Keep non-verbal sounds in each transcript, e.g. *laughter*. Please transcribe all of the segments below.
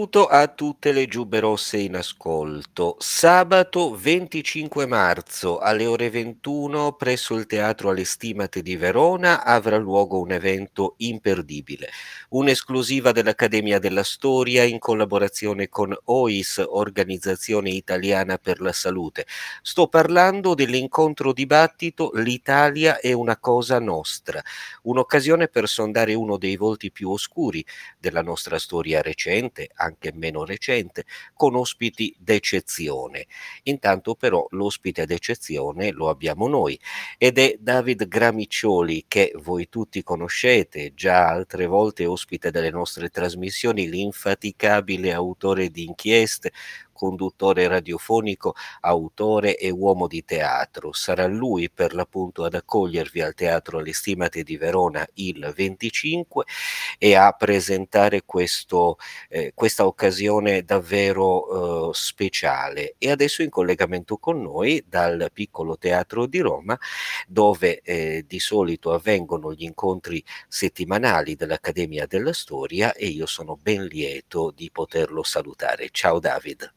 Saluto a tutte le giubbe rosse in ascolto. Sabato 25 marzo alle ore 21 presso il Teatro Alle Stimate di Verona avrà luogo un evento imperdibile, un'esclusiva dell'Accademia della Storia in collaborazione con OIS, Organizzazione Italiana per la Salute. Sto parlando dell'incontro dibattito L'Italia è una cosa nostra, un'occasione per sondare uno dei volti più oscuri della nostra storia recente, meno recente, con ospiti d'eccezione. Intanto però l'ospite d'eccezione lo abbiamo noi ed è David Gramiccioli che voi tutti conoscete, già altre volte ospite delle nostre trasmissioni, l'infaticabile autore di inchieste, conduttore radiofonico, autore e uomo di teatro. Sarà lui per l'appunto ad accogliervi al Teatro Le Stimate di Verona il 25 e a presentare questo, eh, questa occasione davvero eh, speciale. E adesso in collegamento con noi dal piccolo teatro di Roma, dove eh, di solito avvengono gli incontri settimanali dell'Accademia della Storia e io sono ben lieto di poterlo salutare. Ciao David.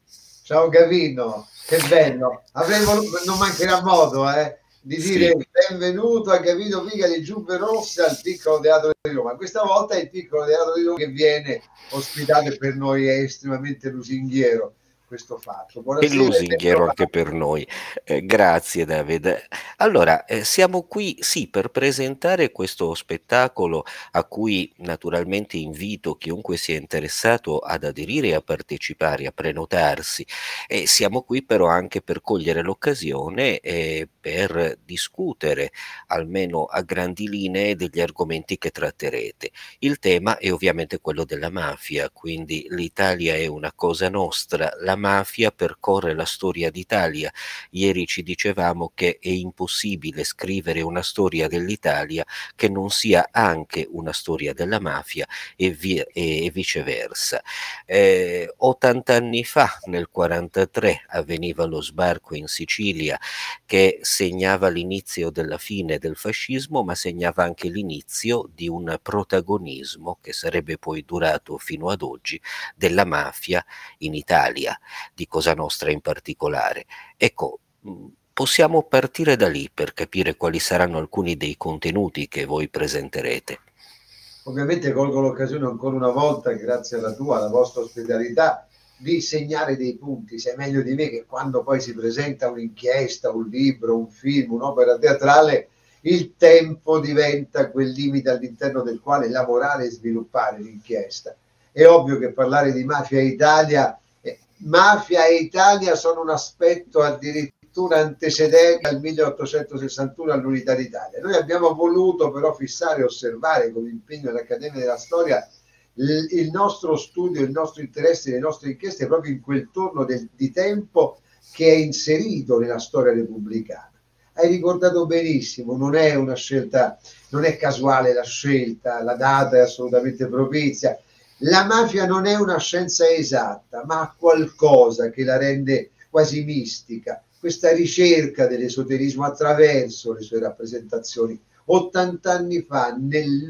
Ciao Gavino, che bello. Avrei voluto, non mancherà modo eh, di dire sì. benvenuto a Gavino Viga di Giubbe Rosse al piccolo teatro di Roma. Questa volta è il piccolo teatro di Roma che viene ospitato per noi è estremamente lusinghiero questo fatto. Buonasera, e lusinghiero anche per noi. Eh, grazie David. Allora, eh, siamo qui sì per presentare questo spettacolo a cui naturalmente invito chiunque sia interessato ad aderire a partecipare, a prenotarsi. E siamo qui però anche per cogliere l'occasione e per discutere almeno a grandi linee degli argomenti che tratterete. Il tema è ovviamente quello della mafia, quindi l'Italia è una cosa nostra, la mafia percorre la storia d'Italia. Ieri ci dicevamo che è impossibile scrivere una storia dell'Italia che non sia anche una storia della mafia e, vi- e viceversa. Eh, 80 anni fa, nel 1943, avveniva lo sbarco in Sicilia che segnava l'inizio della fine del fascismo, ma segnava anche l'inizio di un protagonismo che sarebbe poi durato fino ad oggi della mafia in Italia di Cosa Nostra in particolare. Ecco, mm, possiamo partire da lì per capire quali saranno alcuni dei contenuti che voi presenterete. Ovviamente colgo l'occasione ancora una volta, grazie alla tua, alla vostra ospitalità, di segnare dei punti. Sai meglio di me che quando poi si presenta un'inchiesta, un libro, un film, un'opera teatrale, il tempo diventa quel limite all'interno del quale lavorare e sviluppare l'inchiesta. È ovvio che parlare di mafia Italia mafia e Italia sono un aspetto addirittura antecedente al 1861 all'unità d'Italia. Noi abbiamo voluto però fissare e osservare con l'impegno dell'Accademia della Storia il, nostro studio, il nostro interesse, le nostre inchieste proprio in quel turno del, di tempo che è inserito nella storia repubblicana. Hai ricordato benissimo, non è una scelta, non è casuale la scelta, la data è assolutamente propizia, la mafia non è una scienza esatta, ma ha qualcosa che la rende quasi mistica. Questa ricerca dell'esoterismo attraverso le sue rappresentazioni. 80 anni fa, nel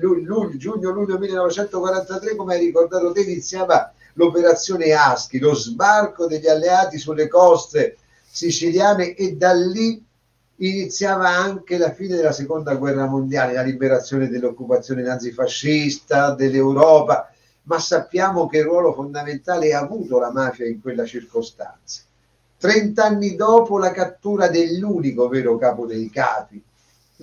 giugno-luglio 1943, come hai ricordato te, iniziava l'operazione Aschi, lo sbarco degli alleati sulle coste siciliane e da lì iniziava anche la fine della seconda guerra mondiale, la liberazione dell'occupazione nazifascista, dell'Europa ma sappiamo che ruolo fondamentale ha avuto la mafia in quella circostanza. Trent'anni dopo la cattura dell'unico vero capo dei capi,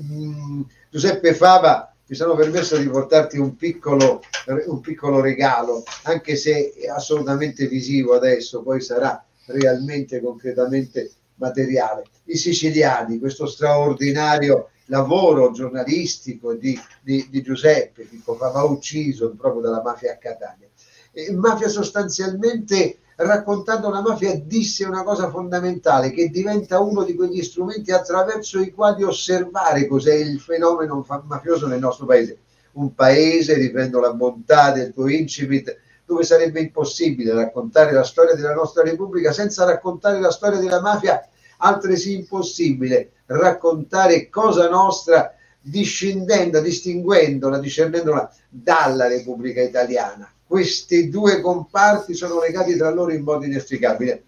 mm, Giuseppe Fava, mi sono permesso di portarti un piccolo, un piccolo regalo, anche se è assolutamente visivo adesso, poi sarà realmente, concretamente materiale. I siciliani, questo straordinario lavoro giornalistico di, di, di Giuseppe, che va ucciso proprio dalla mafia a Catania. E mafia sostanzialmente raccontando la mafia disse una cosa fondamentale che diventa uno di quegli strumenti attraverso i quali osservare cos'è il fenomeno mafioso nel nostro paese. Un paese, riprendo la bontà del tuo incipit, dove sarebbe impossibile raccontare la storia della nostra Repubblica senza raccontare la storia della mafia, altresì impossibile raccontare Cosa Nostra discendendo, distinguendola, discernendola dalla Repubblica Italiana. Questi due comparti sono legati tra loro in modo inestricabile.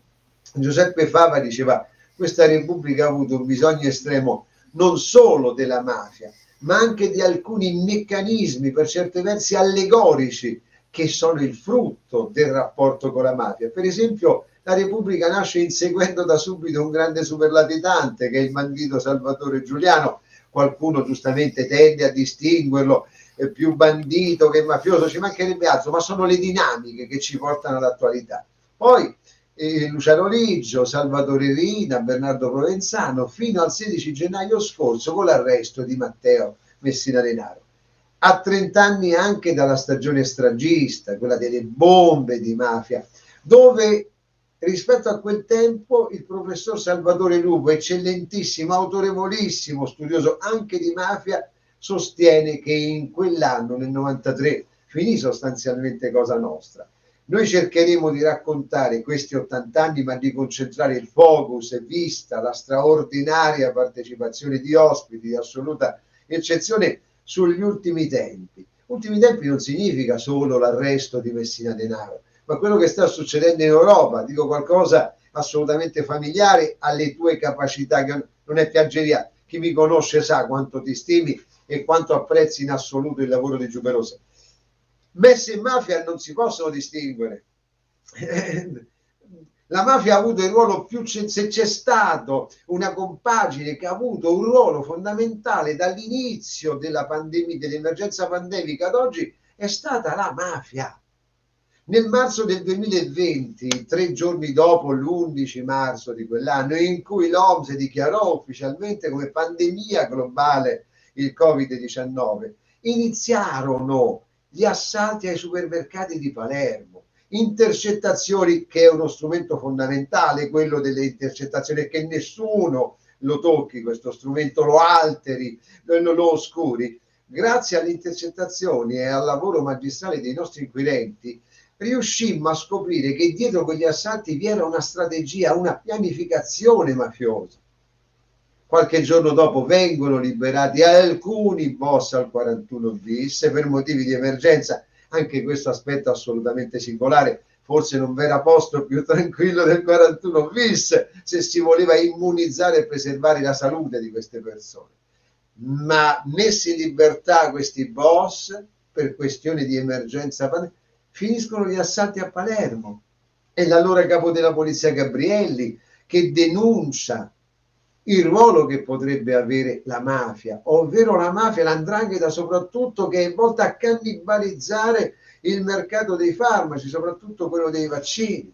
Giuseppe Fava diceva questa Repubblica ha avuto un bisogno estremo non solo della mafia, ma anche di alcuni meccanismi per certi versi allegorici che sono il frutto del rapporto con la mafia. Per esempio, la Repubblica nasce inseguendo da subito un grande superlatitante che è il bandito Salvatore Giuliano. Qualcuno giustamente tende a distinguerlo più bandito che mafioso, ci mancherebbe altro, ma sono le dinamiche che ci portano all'attualità. Poi eh, Luciano Liggio, Salvatore Rina, Bernardo Provenzano, fino al 16 gennaio scorso con l'arresto di Matteo Messina Denaro. A 30 anni anche dalla stagione stragista, quella delle bombe di mafia, dove rispetto a quel tempo il professor Salvatore Lupo, eccellentissimo, autorevolissimo, studioso anche di mafia, sostiene che in quell'anno, nel 93, finì sostanzialmente Cosa Nostra. Noi cercheremo di raccontare questi 80 anni, ma di concentrare il focus, vista la straordinaria partecipazione di ospiti di assoluta eccezione sugli ultimi tempi. Ultimi tempi non significa solo l'arresto di Messina Denaro, ma quello che sta succedendo in Europa, dico qualcosa assolutamente familiare alle tue capacità, che non è piaggeria. Chi mi conosce sa quanto ti stimi e quanto apprezzi in assoluto il lavoro di Giuberosa. Messe e mafia non si possono distinguere. *laughs* La mafia ha avuto il ruolo più, se c'è stato una compagine che ha avuto un ruolo fondamentale dall'inizio della pandemia, dell'emergenza pandemica ad oggi, è stata la mafia. Nel marzo del 2020, tre giorni dopo l'11 marzo di quell'anno, in cui l'OMS dichiarò ufficialmente come pandemia globale il Covid-19, iniziarono gli assalti ai supermercati di Palermo, intercettazioni che è uno strumento fondamentale, quello delle intercettazioni, che nessuno lo tocchi questo strumento, lo alteri, lo oscuri. Grazie alle intercettazioni e al lavoro magistrale dei nostri inquirenti, riuscimmo a scoprire che dietro quegli assalti vi era una strategia, una pianificazione mafiosa qualche giorno dopo vengono liberati alcuni boss al 41 bis per motivi di emergenza, anche questo aspetto assolutamente singolare, forse non verrà posto più *laughs* tranquillo del 41 bis se si voleva immunizzare e preservare la salute di queste persone. Ma messi in libertà questi boss per questioni di emergenza finiscono gli assalti a Palermo e l'allora capo della polizia Gabrielli che denuncia il ruolo che potrebbe avere la mafia, ovvero la mafia, l'andrangheta soprattutto che è volta a cannibalizzare il mercato dei farmaci, soprattutto quello dei vaccini.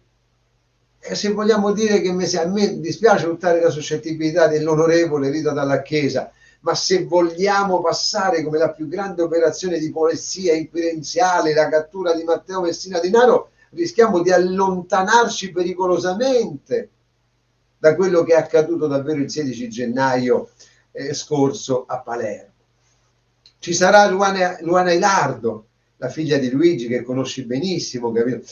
E se vogliamo dire che a me dispiace buttare la suscettibilità dell'onorevole Rita dalla Chiesa, ma se vogliamo passare come la più grande operazione di polizia inquirenziale, la cattura di Matteo Messina Denaro, rischiamo di allontanarci pericolosamente da quello che è accaduto davvero il 16 gennaio eh, scorso a Palermo. Ci sarà Luana, Luana Ilardo, la figlia di Luigi che conosci benissimo, capito?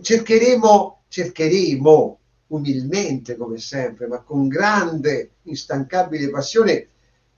Cercheremo, cercheremo umilmente come sempre, ma con grande, instancabile passione,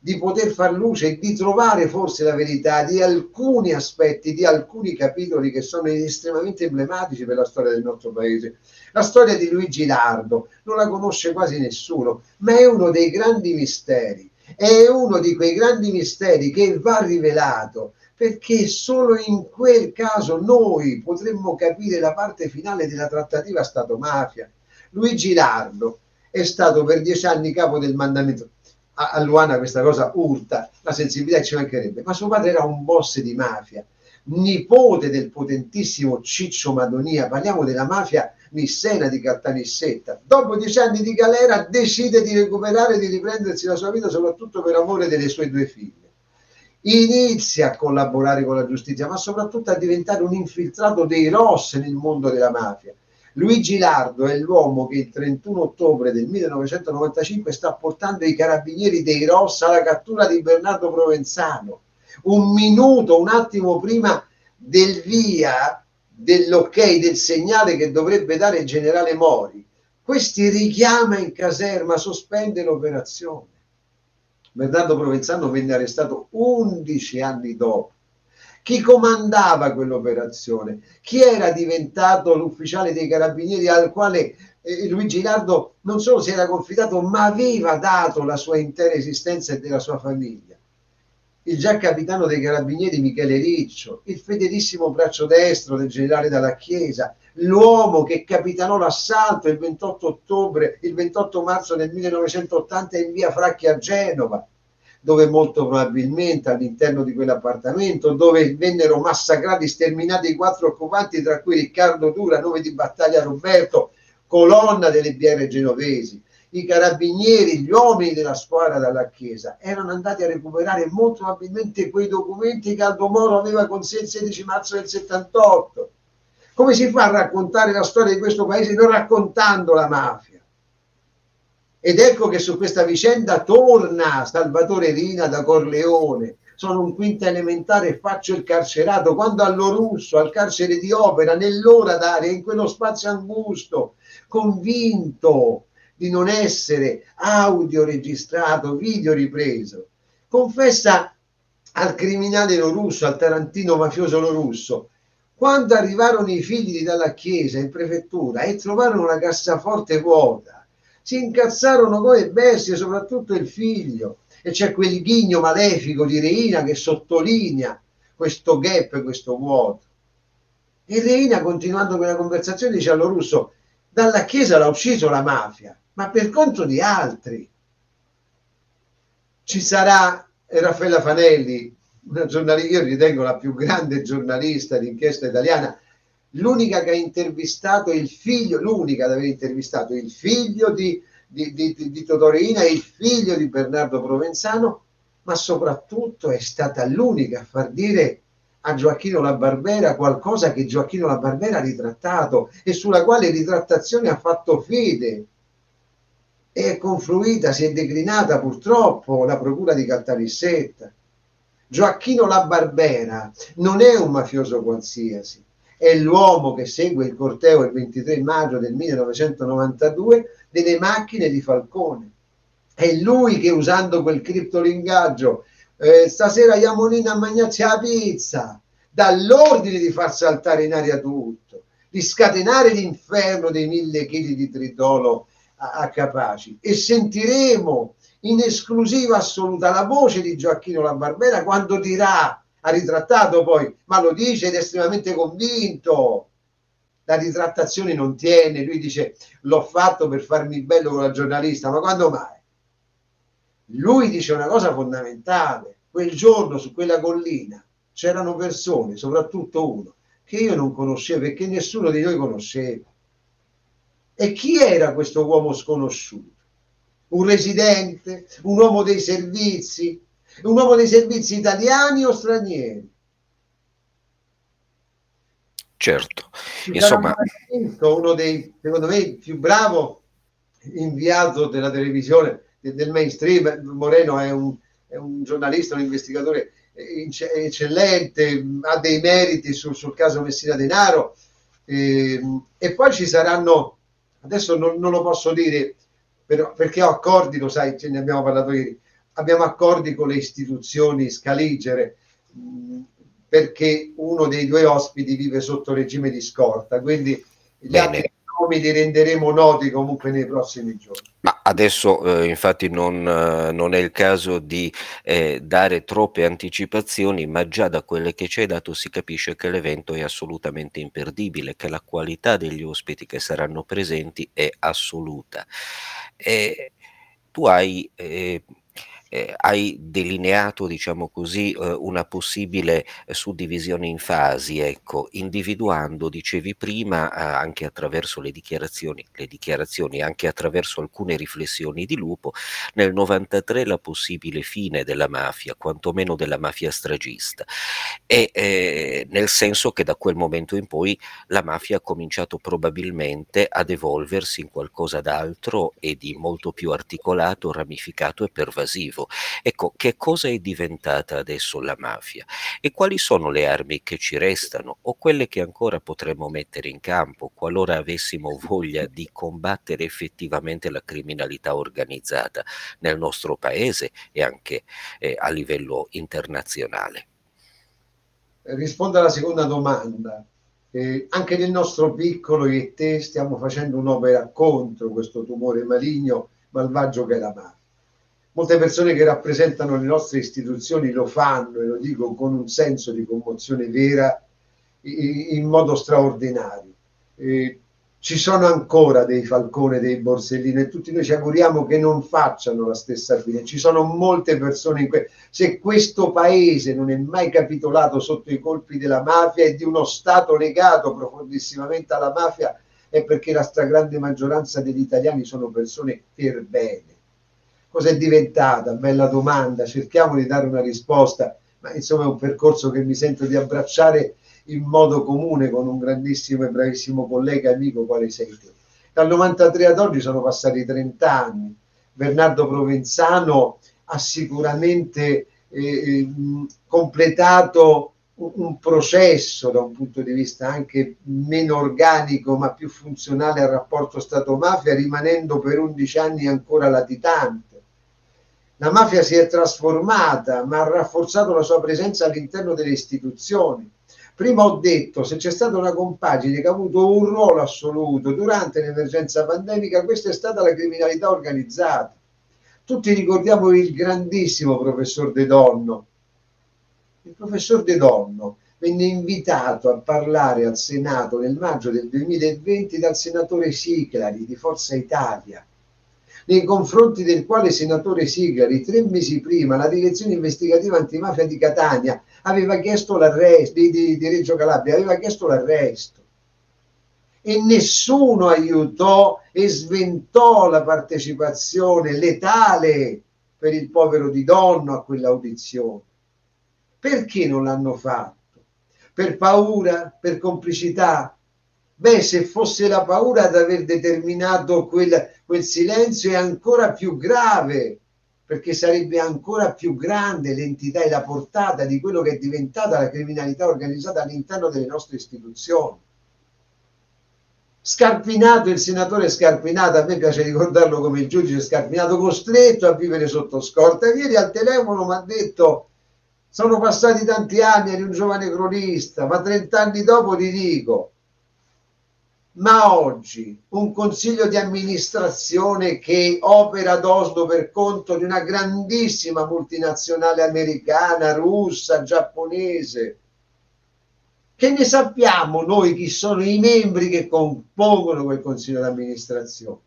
di poter far luce e di trovare forse la verità di alcuni aspetti, di alcuni capitoli che sono estremamente emblematici per la storia del nostro paese. La storia di Luigi Lardo non la conosce quasi nessuno, ma è uno dei grandi misteri, è uno di quei grandi misteri che va rivelato perché solo in quel caso noi potremmo capire la parte finale della trattativa Stato-mafia. Luigi Lardo è stato per dieci anni capo del mandamento a, a Luana questa cosa urta, la sensibilità ci mancherebbe, ma suo padre era un boss di mafia, nipote del potentissimo Ciccio Madonia, parliamo della mafia nissena di Caltanissetta. Dopo dieci anni di galera decide di recuperare e di riprendersi la sua vita soprattutto per amore delle sue due figlie. Inizia a collaborare con la giustizia, ma soprattutto a diventare un infiltrato dei Ross nel mondo della mafia Luigi Lardo è l'uomo che il 31 ottobre del 1995 sta portando i carabinieri dei Rossa alla cattura di Bernardo Provenzano. Un minuto, un attimo prima del via, dell'ok, del segnale che dovrebbe dare il generale Mori. Questi richiama in caserma, sospende l'operazione. Bernardo Provenzano venne arrestato 11 anni dopo chi comandava quell'operazione, chi era diventato l'ufficiale dei carabinieri al quale eh, Luigi Lardo non solo si era confidato, ma aveva dato la sua intera esistenza e della sua famiglia. Il già capitano dei carabinieri Michele Riccio, il fedelissimo braccio destro del generale Dalla Chiesa, l'uomo che capitanò l'assalto il 28 ottobre, il 28 marzo del 1980 in via Fracchi a Genova, dove molto probabilmente all'interno di quell'appartamento, dove vennero massacrati, sterminati i quattro occupanti, tra cui Riccardo Dura, nome di battaglia Roberto, colonna delle BR genovesi. I carabinieri, gli uomini della squadra dalla Chiesa erano andati a recuperare molto probabilmente quei documenti che Aldo Moro aveva con sé il 16 marzo del 78. Come si fa a raccontare la storia di questo paese non raccontando la mafia? Ed ecco che su questa vicenda torna Salvatore Rina da Corleone. Sono un quinta elementare e faccio il carcerato. Quando allo russo, al carcere di opera, nell'ora d'aria, in quello spazio angusto, convinto di non essere audio registrato, video ripreso. Confessa al criminale lo russo, al tarantino mafioso lo russo, quando arrivarono i figli dalla chiesa in prefettura e trovarono la cassaforte vuota, si incazzarono come bestie, soprattutto il figlio, e c'è quel ghigno malefico di Reina che sottolinea questo gap, questo vuoto. E Reina, continuando quella conversazione, dice allo russo, dalla Chiesa l'ha ucciso la mafia, ma per conto di altri. Ci sarà Raffaella Fanelli, una giornalista, io ritengo la più grande giornalista d'inchiesta italiana, l'unica che ha intervistato il figlio, l'unica ad aver intervistato il figlio di, di, di, di Totorina e il figlio di Bernardo Provenzano, ma soprattutto è stata l'unica a far dire a Gioacchino La Barbera qualcosa che Gioacchino La Barbera ha ritrattato e sulla quale ritrattazione ha fatto fede. È confluita, si è declinata purtroppo la procura di Caltanissetta. Gioacchino La Barbera non è un mafioso qualsiasi, è l'uomo che segue il corteo il 23 maggio del 1992 delle macchine di Falcone. È lui che usando quel criptolinguaggio eh, stasera Iamonina a mangiarsi la pizza, dà l'ordine di far saltare in aria tutto, di scatenare l'inferno dei mille chili di tritolo a, a Capaci e sentiremo in esclusiva assoluta la voce di Gioacchino La Barbera quando dirà, ha ritrattato poi, ma lo dice ed è estremamente convinto, la ritrattazione non tiene, lui dice l'ho fatto per farmi bello con la giornalista, ma quando mai? Lui dice una cosa fondamentale, quel giorno su quella collina c'erano persone, soprattutto uno, che io non conoscevo e che nessuno di noi conosceva. E chi era questo uomo sconosciuto? Un residente? Un uomo dei servizi? Un uomo dei servizi italiani o stranieri? Certo, insomma... Uno dei, secondo me, più bravo inviato della televisione del mainstream. Moreno è un, è un giornalista, un investigatore eccellente, ha dei meriti sul, sul caso Messina Denaro. Eh, e poi ci saranno, adesso non, non lo posso dire però, perché ho accordi, lo sai, ce ne abbiamo parlato ieri, abbiamo accordi con le istituzioni scaligere mh, perché uno dei due ospiti vive sotto regime di scorta, quindi gli Bene. altri nomi li renderemo noti comunque nei prossimi giorni. Ma adesso eh, infatti non, eh, non, è il caso di eh, dare troppe anticipazioni, ma già da quelle che ci hai dato si capisce che l'evento è assolutamente imperdibile, che la qualità degli ospiti che saranno presenti è assoluta. E tu hai eh, hai delineato, diciamo così, eh, una possibile eh, suddivisione in fasi, ecco, individuando, dicevi prima, eh, anche attraverso le dichiarazioni, le dichiarazioni, anche attraverso alcune riflessioni di Lupo, nel 93 la possibile fine della mafia, quantomeno della mafia stragista, e eh, nel senso che da quel momento in poi la mafia ha cominciato probabilmente ad evolversi in qualcosa d'altro e di molto più articolato, ramificato e pervasivo Ecco, che cosa è diventata adesso la mafia e quali sono le armi che ci restano o quelle che ancora potremmo mettere in campo qualora avessimo voglia di combattere effettivamente la criminalità organizzata nel nostro paese e anche eh, a livello internazionale. rispondo alla seconda domanda. Eh, anche nel nostro piccolo io e te stiamo facendo un'opera contro questo tumore maligno malvagio che è la mafia. Molte persone che rappresentano le nostre istituzioni lo fanno, e lo dico con un senso di commozione vera, in modo straordinario. Eh, ci sono ancora dei Falcone, dei Borsellino e tutti noi ci auguriamo che non facciano la stessa fine. Ci sono molte persone in que- se questo paese non è mai capitolato sotto i colpi della mafia e di uno Stato legato profondissimamente alla mafia è perché la stragrande maggioranza degli italiani sono persone per bene. Cosa è diventata? Bella domanda, cerchiamo di dare una risposta, ma insomma è un percorso che mi sento di abbracciare in modo comune con un grandissimo e bravissimo collega e amico quale sei te. Dal 93 ad oggi sono passati 30 anni. Bernardo Provenzano ha sicuramente eh, eh completato un processo da un punto di vista anche meno organico ma più funzionale al rapporto Stato-mafia rimanendo per 11 anni ancora latitante. La mafia si è trasformata ma ha rafforzato la sua presenza all'interno delle istituzioni Prima ho detto, se c'è stata una compagine che ha avuto un ruolo assoluto durante l'emergenza pandemica, questa è stata la criminalità organizzata. Tutti ricordiamo il grandissimo professor De Donno. Il professor De Donno venne invitato a parlare al Senato nel maggio del 2020 dal senatore Siclari di Forza Italia nei confronti del quale senatore Sigari tre mesi prima la direzione investigativa antimafia di Catania aveva chiesto l'arresto, di, di, di Reggio Calabria, aveva chiesto l'arresto e nessuno aiutò e sventò la partecipazione letale per il povero di Donno a quell'audizione. Perché non l'hanno fatto? Per paura? Per complicità? Beh, se fosse la paura ad aver determinato quel, quel silenzio è ancora più grave, perché sarebbe ancora più grande l'entità e la portata di quello che è diventata la criminalità organizzata all'interno delle nostre istituzioni. Scarpinato, il senatore Scarpinato, a me piace ricordarlo come il giudice Scarpinato, costretto a vivere sotto scorta. Ieri al telefono mi ha detto, sono passati tanti anni, eri un giovane cronista, ma 30 anni dopo ti dico, ma oggi un consiglio di amministrazione che opera ad Oslo per conto di una grandissima multinazionale americana, russa, giapponese, che ne sappiamo noi chi sono i membri che compongono quel consiglio di amministrazione?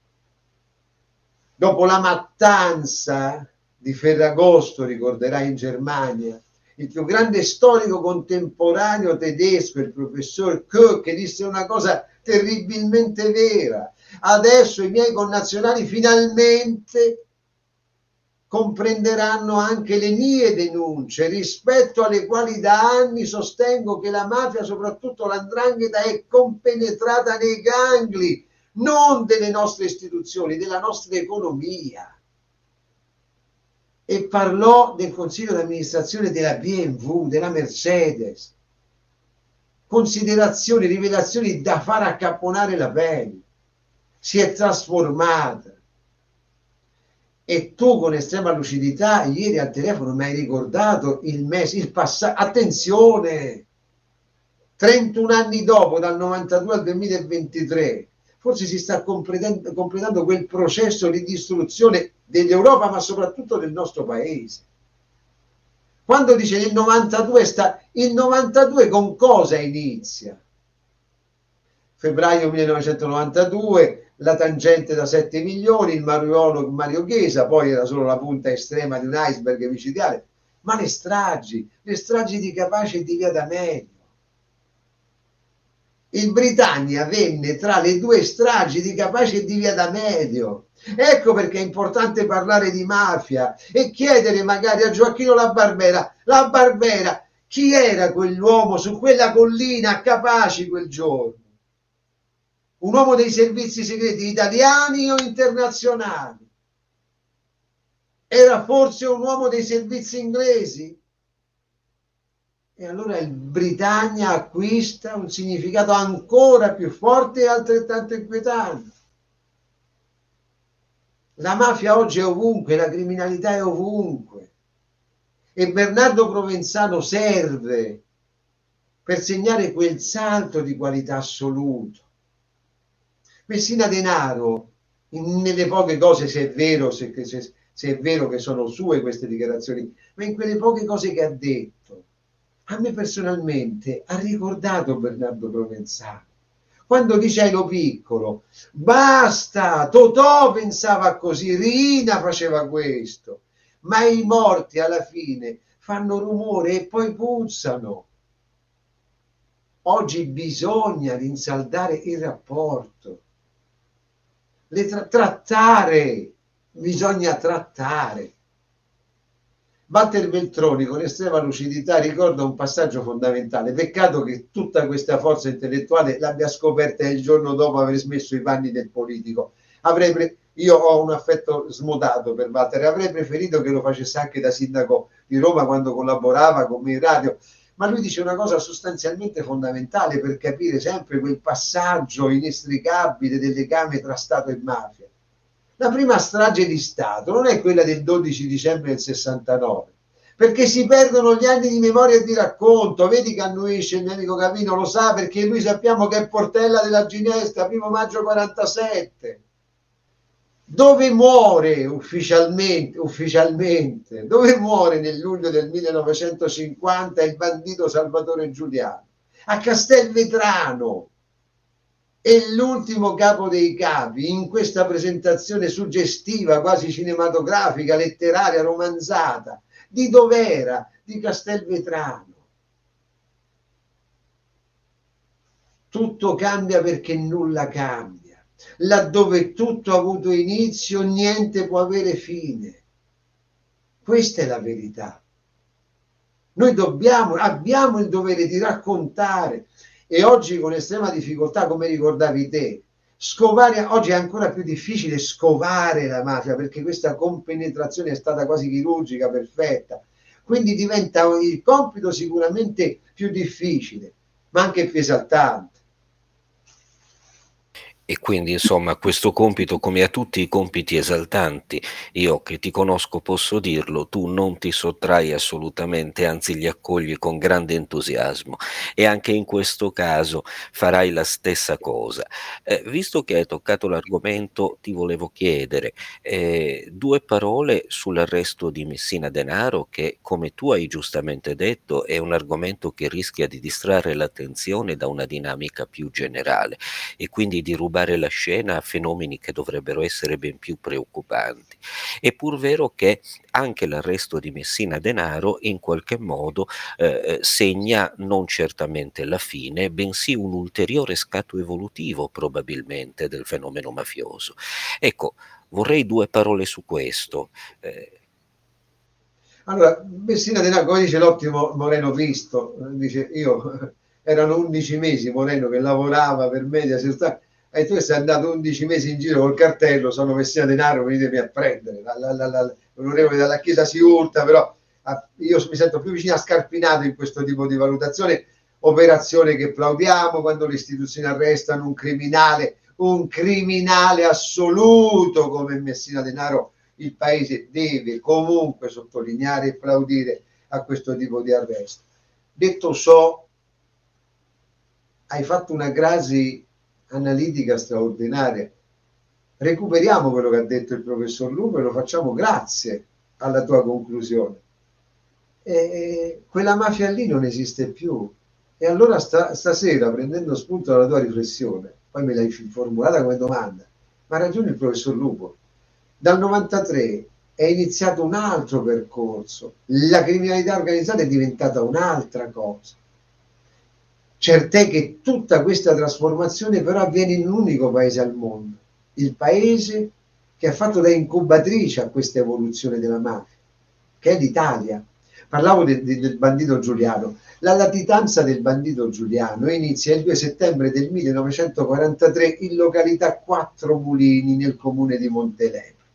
Dopo la mattanza di Ferragosto, ricorderai in Germania, il più grande storico contemporaneo tedesco, il professor Koch, disse una cosa terribilmente vera. Adesso i miei connazionali finalmente comprenderanno anche le mie denunce, rispetto alle quali da anni sostengo che la mafia, soprattutto l'andrangheta, è compenetrata nei gangli, non delle nostre istituzioni, della nostra economia. E parlò del consiglio d'amministrazione della BMW, della Mercedes, considerazioni, rivelazioni da far accapponare la pelle. Si è trasformata. E tu con estrema lucidità ieri al telefono mi hai ricordato il mese, il passato. Attenzione! 31 anni dopo, dal 92 al 2023, forse si sta completando, completando quel processo di distruzione dell'Europa, ma soprattutto del nostro paese. Quando dice il 92 sta il 92 con cosa inizia? Febbraio 1992, la tangente da 7 milioni, il Mariolo Mario Chiesa, poi era solo la punta estrema di un iceberg micidiale, ma le stragi, le stragi di Capace e di Via D'Amelio. Il Britannia venne tra le due stragi di Capace e di Via D'Amelio Ecco perché è importante parlare di mafia e chiedere magari a Gioacchino La Barbera, La Barbera, chi era quell'uomo su quella collina a Capaci quel giorno? Un uomo dei servizi segreti italiani o internazionali? Era forse un uomo dei servizi inglesi? E allora il Britannia acquista un significato ancora più forte e altrettanto inquietante. La mafia oggi è ovunque, la criminalità è ovunque. E Bernardo Provenzano serve per segnare quel salto di qualità assoluto. Messina Denaro, nelle poche cose, se è vero, se, se, se è vero che sono sue queste dichiarazioni, ma in quelle poche cose che ha detto, a me personalmente ha ricordato Bernardo Provenzano. Quando dice lo piccolo, basta, Totò pensava così, Rina faceva questo, ma i morti alla fine fanno rumore e poi puzzano. Oggi bisogna rinsaldare il rapporto, le tra- trattare, bisogna trattare. Walter Veltroni con estrema lucidità ricorda un passaggio fondamentale. Peccato che tutta questa forza intellettuale l'abbia scoperta il giorno dopo aver smesso i panni del politico. Pre- io ho un affetto smodato per Walter, avrei preferito che lo facesse anche da sindaco di Roma quando collaborava con me in radio, ma lui dice una cosa sostanzialmente fondamentale per capire sempre quel passaggio inestricabile del legame tra Stato e mafia. La prima strage di Stato non è quella del 12 dicembre del 69, perché si perdono gli anni di memoria e di racconto. Vedi che annuisce il mio amico Capino, lo sa perché lui sappiamo che è Portella della Ginestra, primo maggio 47 dove muore ufficialmente, ufficialmente, dove muore nel luglio del 1950 il bandito Salvatore Giuliano? A Castelvetrano. E l'ultimo capo dei capi in questa presentazione suggestiva, quasi cinematografica, letteraria, romanzata, di dov'era? Di Castelvetrano. Tutto cambia perché nulla cambia laddove tutto ha avuto inizio, niente può avere fine. Questa è la verità. Noi dobbiamo, abbiamo il dovere di raccontare e oggi con estrema difficoltà, come ricordavi te, scovare, oggi è ancora più difficile scovare la mafia perché questa compenetrazione è stata quasi chirurgica, perfetta. Quindi diventa il compito sicuramente più difficile, ma anche più esaltante e quindi insomma questo compito come a tutti i compiti esaltanti io che ti conosco posso dirlo tu non ti sottrai assolutamente anzi li accogli con grande entusiasmo. E anche in questo caso farai la stessa cosa. Eh, visto che hai toccato l'argomento ti volevo chiedere eh, due parole sull'arresto di Messina Denaro che come tu hai giustamente detto è un argomento che rischia di distrarre l'attenzione da una dinamica più generale e quindi di rubare rubare la scena a fenomeni che dovrebbero essere ben più preoccupanti. È pur vero che anche l'arresto di Messina Denaro in qualche modo eh, segna non certamente la fine, bensì un ulteriore scatto evolutivo probabilmente del fenomeno mafioso. Ecco, vorrei due parole su questo. Eh, allora, Messina Denaro, come dice l'ottimo Moreno Visto, dice io erano 11 mesi Moreno che lavorava per media e tu sei andato 11 mesi in giro col cartello, sono Messina Denaro, venitemi a prendere. L'onorevole dalla Chiesa si urta, però a, io mi sento più vicino a Scarpinato in questo tipo di valutazione, operazione che plaudiamo quando le istituzioni arrestano un criminale, un criminale assoluto come Messina Denaro, il paese deve comunque sottolineare e applaudire a questo tipo di arresto. Detto ciò, hai fatto una crasi analitica straordinaria. Recuperiamo quello che ha detto il professor Lupo e lo facciamo grazie alla tua conclusione. E quella mafia lì non esiste più. E allora sta, stasera, prendendo spunto dalla tua riflessione, poi me l'hai formulata come domanda, ma ha ragione il professor Lupo. Dal 93 è iniziato un altro percorso, la criminalità organizzata è diventata un'altra cosa. Cert'è che tutta questa trasformazione però avviene in un unico paese al mondo, il paese che ha fatto da incubatrice a questa evoluzione della mafia, che è l'Italia. Parlavo de, de, del bandito Giuliano. La latitanza del bandito Giuliano inizia il 2 settembre del 1943 in località Quattro Mulini nel comune di Montelepro.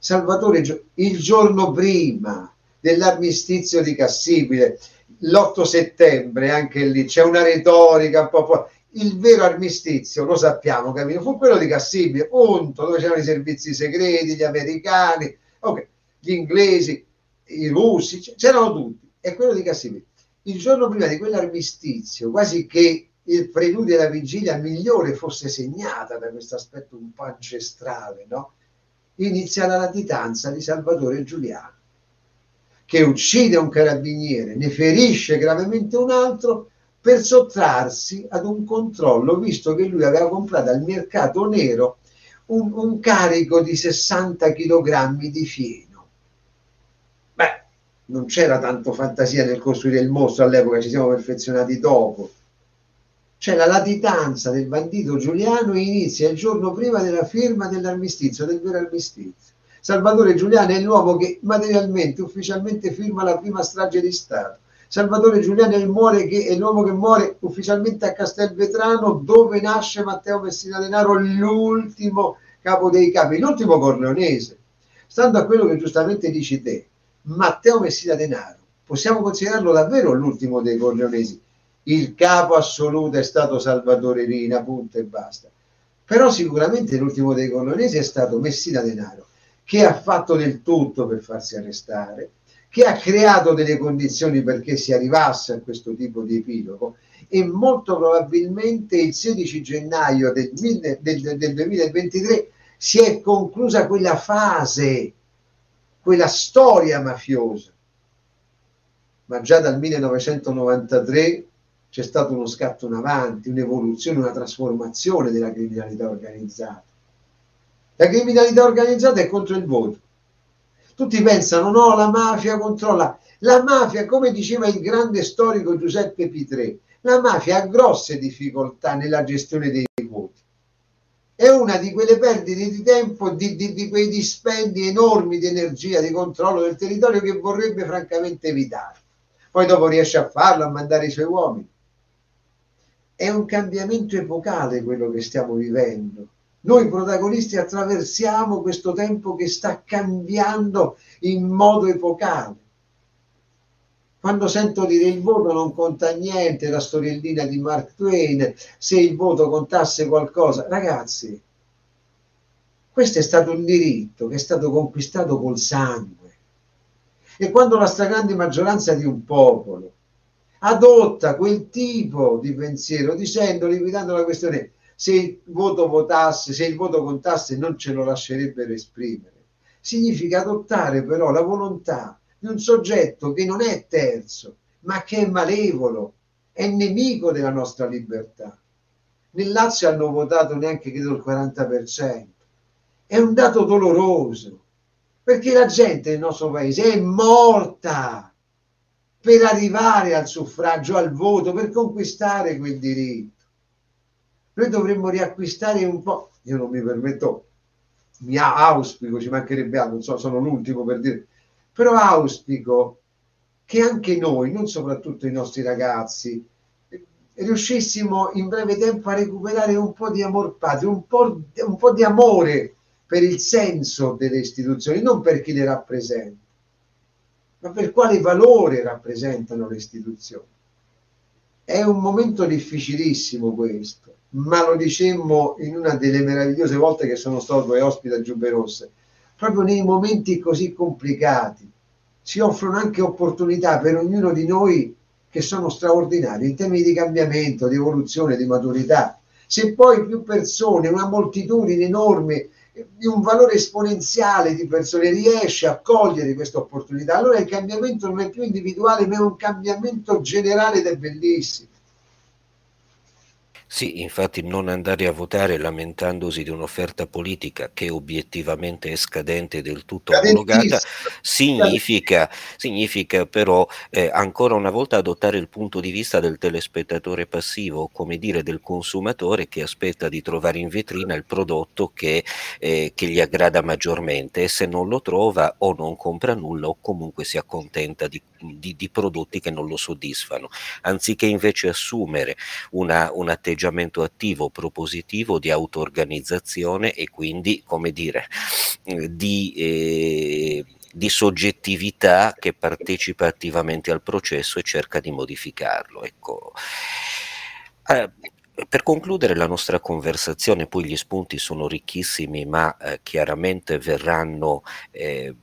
Salvatore, il giorno prima dell'armistizio di Cassibile, l'8 settembre, anche lì c'è una retorica un po'. Il vero armistizio, lo sappiamo, capito? fu quello di Cassibile, punto, dove c'erano i servizi segreti, gli americani, okay, gli inglesi, i russi, c'erano tutti, è quello di Cassibile. il giorno prima di quell'armistizio, quasi che il preludio della vigilia migliore fosse segnata da questo aspetto un po' ancestrale, no? inizia la latitanza di Salvatore Giuliano, che uccide un carabiniere, ne ferisce gravemente un altro per sottrarsi ad un controllo, visto che lui aveva comprato al mercato nero un, un carico di 60 kg di fieno. Beh, non c'era tanto fantasia nel costruire il mostro all'epoca, ci siamo perfezionati dopo cioè la latitanza del bandito Giuliano inizia il giorno prima della firma dell'armistizio, del vero armistizio. Salvatore Giuliano è l'uomo che materialmente, ufficialmente firma la prima strage di Stato. Salvatore Giuliano è, che, è l'uomo che muore ufficialmente a Castelvetrano dove nasce Matteo Messina Denaro, l'ultimo capo dei capi, l'ultimo corleonese. Stando a quello che giustamente dici te, Matteo Messina Denaro, possiamo considerarlo davvero l'ultimo dei corleonesi? il capo assoluto è stato Salvatore Rina, punto e basta. Però sicuramente l'ultimo dei colonnesi è stato Messina Denaro, che ha fatto del tutto per farsi arrestare, che ha creato delle condizioni perché si arrivasse a questo tipo di epilogo e molto probabilmente il 16 gennaio del, del, del 2023 si è conclusa quella fase, quella storia mafiosa. Ma già dal 1993 c'è stato uno scatto in avanti, un'evoluzione, una trasformazione della criminalità organizzata. La criminalità organizzata è contro il voto. Tutti pensano, no, la mafia controlla. La mafia, come diceva il grande storico Giuseppe Pitrè, la mafia ha grosse difficoltà nella gestione dei voti. È una di quelle perdite di tempo, di, di, di quei dispendi enormi di energia, di controllo del territorio che vorrebbe francamente evitare. Poi dopo riesce a farlo, a mandare i suoi uomini. È un cambiamento epocale quello che stiamo vivendo. Noi protagonisti attraversiamo questo tempo che sta cambiando in modo epocale. Quando sento dire il voto non conta niente, la storiellina di Mark Twain, se il voto contasse qualcosa, ragazzi, questo è stato un diritto che è stato conquistato col sangue. E quando la stragrande maggioranza di un popolo adotta quel tipo di pensiero dicendo, limitando la questione, se il voto votasse, se il voto contasse non ce lo lascerebbero esprimere. Significa adottare però la volontà di un soggetto che non è terzo, ma che è malevolo, è nemico della nostra libertà. Nel Lazio hanno votato neanche credo il 40%. È un dato doloroso, perché la gente nel nostro paese è morta per arrivare al suffragio, al voto, per conquistare quel diritto. Noi dovremmo riacquistare un po', io non mi permetto, mi auspico, ci mancherebbe altro, non so, sono l'ultimo per dire, però auspico che anche noi, non soprattutto i nostri ragazzi, riuscissimo in breve tempo a recuperare un po' di amor patrio, un po', un po' di amore per il senso delle istituzioni, non per chi le rappresenta ma per quale valore rappresentano le istituzioni. È un momento difficilissimo questo, ma lo dicemmo in una delle meravigliose volte che sono stato e ospite a Giubbe Rosse. Proprio nei momenti così complicati si offrono anche opportunità per ognuno di noi che sono straordinari in termini di cambiamento, di evoluzione, di maturità. Se poi più persone, una moltitudine enorme di un valore esponenziale di persone riesce a cogliere questa opportunità, allora il cambiamento non è più individuale, ma è un cambiamento generale ed è bellissimo. Sì, infatti non andare a votare lamentandosi di un'offerta politica che obiettivamente è scadente e del tutto omologata significa, significa però eh, ancora una volta adottare il punto di vista del telespettatore passivo, come dire del consumatore che aspetta di trovare in vetrina il prodotto che, eh, che gli aggrada maggiormente e se non lo trova o non compra nulla o comunque si accontenta di, di, di prodotti che non lo soddisfano, anziché invece assumere una, un atteggiamento attivo, propositivo di auto-organizzazione e quindi, come dire, di, eh, di soggettività che partecipa attivamente al processo e cerca di modificarlo. Ecco. Eh, per concludere la nostra conversazione, poi gli spunti sono ricchissimi, ma eh, chiaramente verranno eh,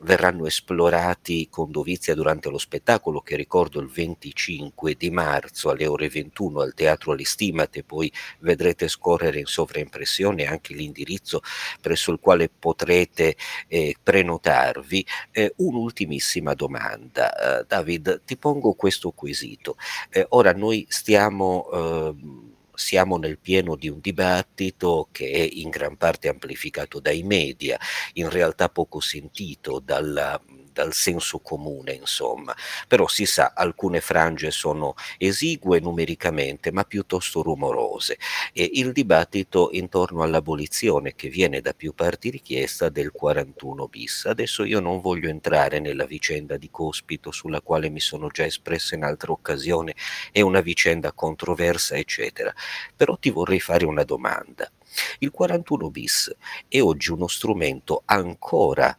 verranno esplorati con dovizia durante lo spettacolo che ricordo il 25 di marzo alle ore 21 al Teatro Alistimate, poi vedrete scorrere in sovraimpressione anche l'indirizzo presso il quale potrete eh, prenotarvi. Eh, un'ultimissima domanda. Eh, David, ti pongo questo quesito. Eh, ora noi stiamo ehm, siamo nel pieno di un dibattito che è in gran parte amplificato dai media, in realtà poco sentito dalla dal senso comune, insomma. Però si sa, alcune frange sono esigue numericamente, ma piuttosto rumorose. E il dibattito intorno all'abolizione che viene da più parti richiesta del 41 bis. Adesso io non voglio entrare nella vicenda di Cospito sulla quale mi sono già espressa in altra occasione, è una vicenda controversa, eccetera. Però ti vorrei fare una domanda. Il 41 bis è oggi uno strumento ancora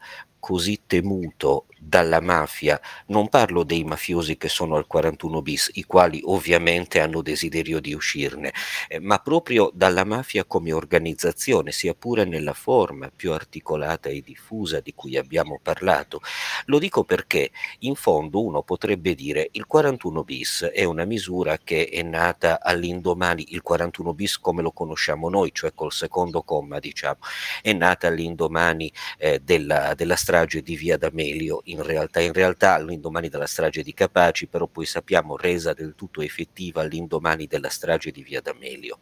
così temuto dalla mafia, non parlo dei mafiosi che sono al 41 bis, i quali ovviamente hanno desiderio di uscirne, eh, ma proprio dalla mafia come organizzazione, sia pure nella forma più articolata e diffusa di cui abbiamo parlato. Lo dico perché in fondo uno potrebbe dire il 41 bis è una misura che è nata all'indomani, il 41 bis come lo conosciamo noi, cioè col secondo comma diciamo, è nata all'indomani eh, della, della strage di Via D'Amelio in realtà, in realtà all'indomani della strage di Capaci, però poi sappiamo resa del tutto effettiva all'indomani della strage di Via D'Amelio.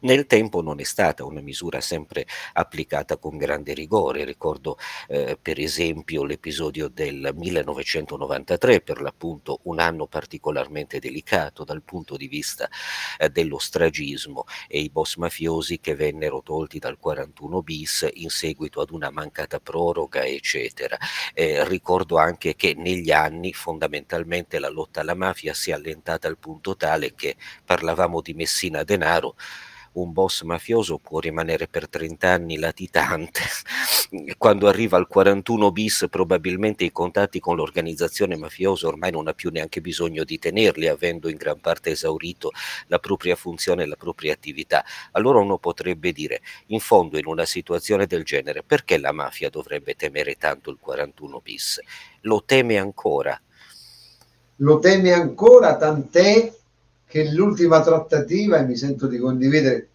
Nel tempo non è stata una misura sempre applicata con grande rigore. Ricordo eh, per esempio l'episodio del 1993, per l'appunto un anno particolarmente delicato dal punto di vista eh, dello stragismo e i boss mafiosi che vennero tolti dal 41 bis in seguito ad una mancata proroga, eccetera. Eh, ricordo anche che negli anni fondamentalmente la lotta alla mafia si è allentata al punto tale che parlavamo di Messina Denaro un boss mafioso può rimanere per 30 anni latitante, *laughs* quando arriva al 41 bis probabilmente i contatti con l'organizzazione mafiosa ormai non ha più neanche bisogno di tenerli, avendo in gran parte esaurito la propria funzione e la propria attività. Allora uno potrebbe dire, in fondo in una situazione del genere, perché la mafia dovrebbe temere tanto il 41 bis? Lo teme ancora? Lo teme ancora, tant'è che l'ultima trattativa, e mi sento di condividere,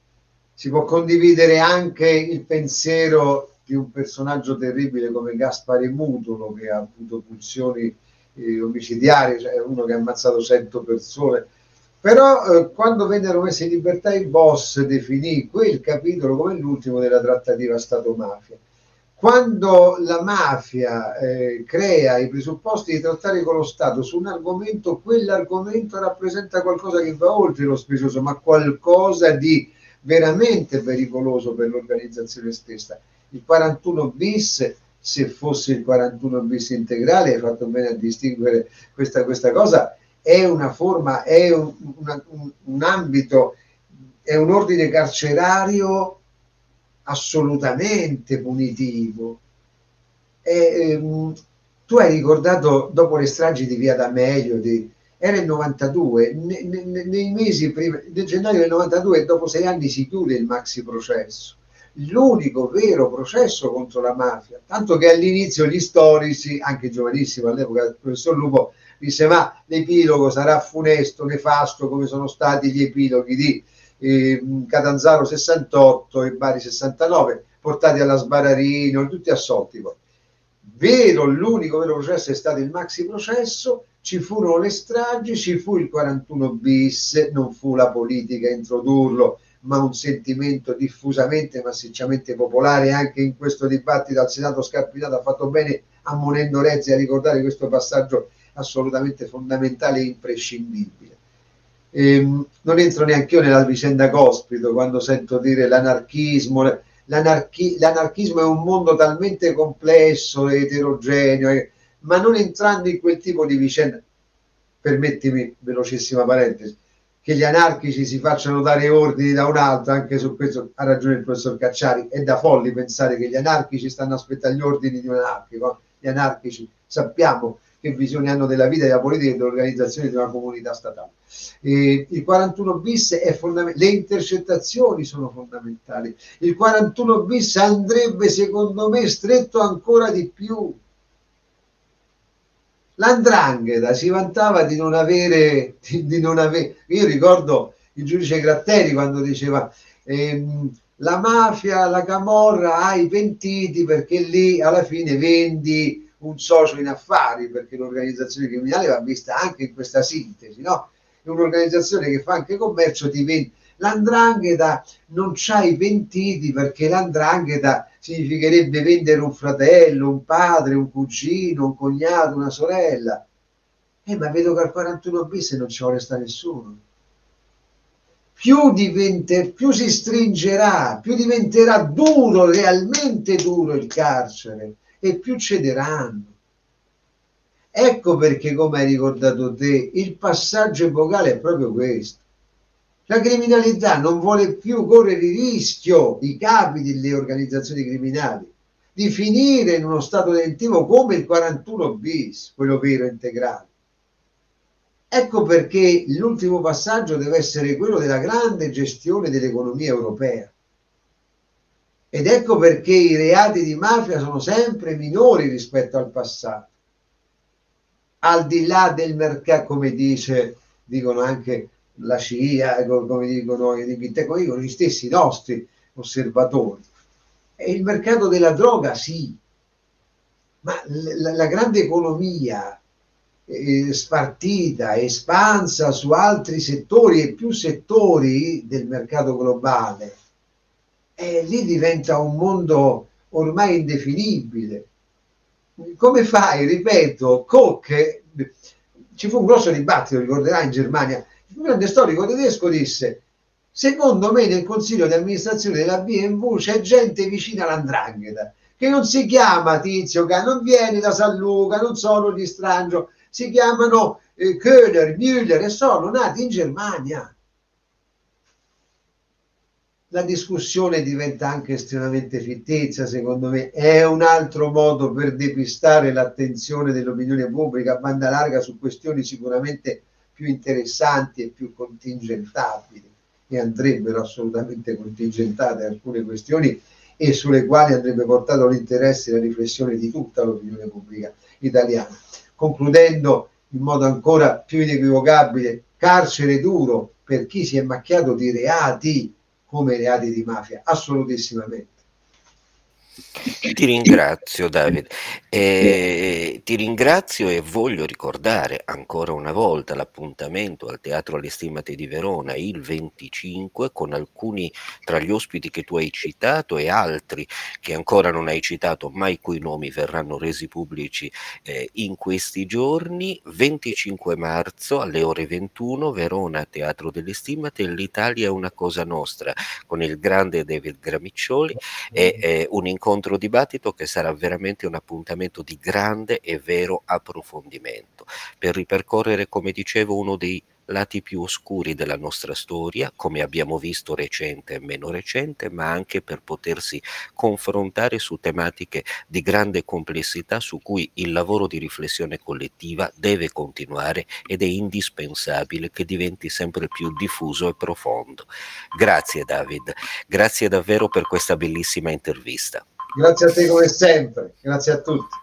si può condividere anche il pensiero di un personaggio terribile come Gaspare Mutulo, che ha avuto pulsioni eh, omicidiarie, cioè uno che ha ammazzato 100 persone. Però eh, quando vennero messi in libertà il boss definì quel capitolo come l'ultimo della trattativa Stato-mafia quando la mafia eh, crea i presupposti di trattare con lo Stato su un argomento, quell'argomento rappresenta qualcosa che va oltre lo specioso, ma qualcosa di veramente pericoloso per l'organizzazione stessa. Il 41 bis, se fosse il 41 bis integrale, hai fatto bene a distinguere questa, questa cosa, è una forma, è un, un, un ambito, è un ordine carcerario assolutamente punitivo. E, ehm, tu hai ricordato dopo le stragi di Via D'Amelio, di, era il 92, ne, ne, nei mesi prima, nel gennaio del 92, dopo sei anni si chiude il maxi processo, l'unico vero processo contro la mafia, tanto che all'inizio gli storici, anche giovanissimo all'epoca, il professor Lupo disse ma l'epilogo sarà funesto, nefasto come sono stati gli epiloghi di eh, Catanzaro 68 e Bari 69, portati alla Sbararino, tutti assolti poi. Vero, l'unico vero processo è stato il maxi processo, ci furono le stragi, ci fu il 41 bis, non fu la politica a introdurlo, ma un sentimento diffusamente massicciamente popolare anche in questo dibattito al Senato Scarpinato ha fatto bene ammonendo Rezzi a ricordare questo passaggio assolutamente fondamentale e imprescindibile. Ehm, non entro neanche io nella vicenda Cospito quando sento dire l'anarchismo. L'anarchi- l'anarchismo è un mondo talmente complesso eterogeneo, ma non entrando in quel tipo di vicenda, permettimi, velocissima parentesi, che gli anarchici si facciano dare ordini da un altro, anche su questo ha ragione il professor Cacciari, è da folli pensare che gli anarchici stanno aspettando gli ordini di un anarchico, gli anarchici sappiamo che visione hanno della vita, della politica e dell'organizzazione di una comunità statale. E il 41 bis è fondamentale, le intercettazioni sono fondamentali. Il 41 bis andrebbe secondo me stretto ancora di più. L'andrangheta si vantava di non avere, di, di non avere, io ricordo il giudice Gratteri quando diceva ehm, la mafia, la camorra ha i pentiti perché lì alla fine vendi un socio in affari, perché l'organizzazione criminale va vista anche in questa sintesi, no? È un'organizzazione che fa anche commercio, ti vende. L'andrangheta non c'ha i pentiti perché l'andrangheta significherebbe vendere un fratello, un padre, un cugino, un cognato, una sorella. Eh, ma vedo che al 41 bis non ci vuole stare nessuno. Più, diventa, più si stringerà, più diventerà duro, realmente duro il carcere e più cederanno. Ecco perché, come hai ricordato te, il passaggio epocale è proprio questo. La criminalità non vuole più correre il rischio, i capi delle organizzazioni criminali, di finire in uno stato detentivo come il 41 bis, quello vero integrale. Ecco perché l'ultimo passaggio deve essere quello della grande gestione dell'economia europea. Ed ecco perché i reati di mafia sono sempre minori rispetto al passato. Al di là del mercato, come dice, dicono anche la CIA, come dicono i dicono gli stessi nostri osservatori. E il mercato della droga sì, ma la, la grande economia eh, spartita, espansa su altri settori e più settori del mercato globale, e lì diventa un mondo ormai indefinibile. Come fai, ripeto, Koch, ci fu un grosso dibattito, ricorderai, in Germania, il grande storico tedesco disse secondo me nel consiglio di amministrazione della BMW c'è gente vicina all'andrangheta che non si chiama Tizio, che non viene da San Luca, non sono di Strangio, si chiamano eh, Köhler, Müller e sono nati in Germania la discussione diventa anche estremamente fittizia, secondo me, è un altro modo per depistare l'attenzione dell'opinione pubblica a banda larga su questioni sicuramente più interessanti e più contingentabili e andrebbero assolutamente contingentate alcune questioni e sulle quali andrebbe portato l'interesse e la riflessione di tutta l'opinione pubblica italiana. Concludendo in modo ancora più inequivocabile, carcere duro per chi si è macchiato di reati come reati di mafia, assolutissimamente. Ti ringrazio Davide, e ti ringrazio e voglio ricordare ancora una volta l'appuntamento al Teatro alle Stimate di Verona il 25 con alcuni tra gli ospiti che tu hai citato e altri che ancora non hai citato ma i cui nomi verranno resi pubblici eh, in questi giorni. 25 marzo alle ore 21 Verona Teatro delle Stimate l'Italia è una cosa nostra con il grande David Gramiccioli e eh, un incontro incontro dibattito che sarà veramente un appuntamento di grande e vero approfondimento per ripercorrere, come dicevo, uno dei lati più oscuri della nostra storia, come abbiamo visto recente e meno recente, ma anche per potersi confrontare su tematiche di grande complessità su cui il lavoro di riflessione collettiva deve continuare ed è indispensabile che diventi sempre più diffuso e profondo. Grazie David, grazie davvero per questa bellissima intervista. Grazie a te come sempre, grazie a tutti.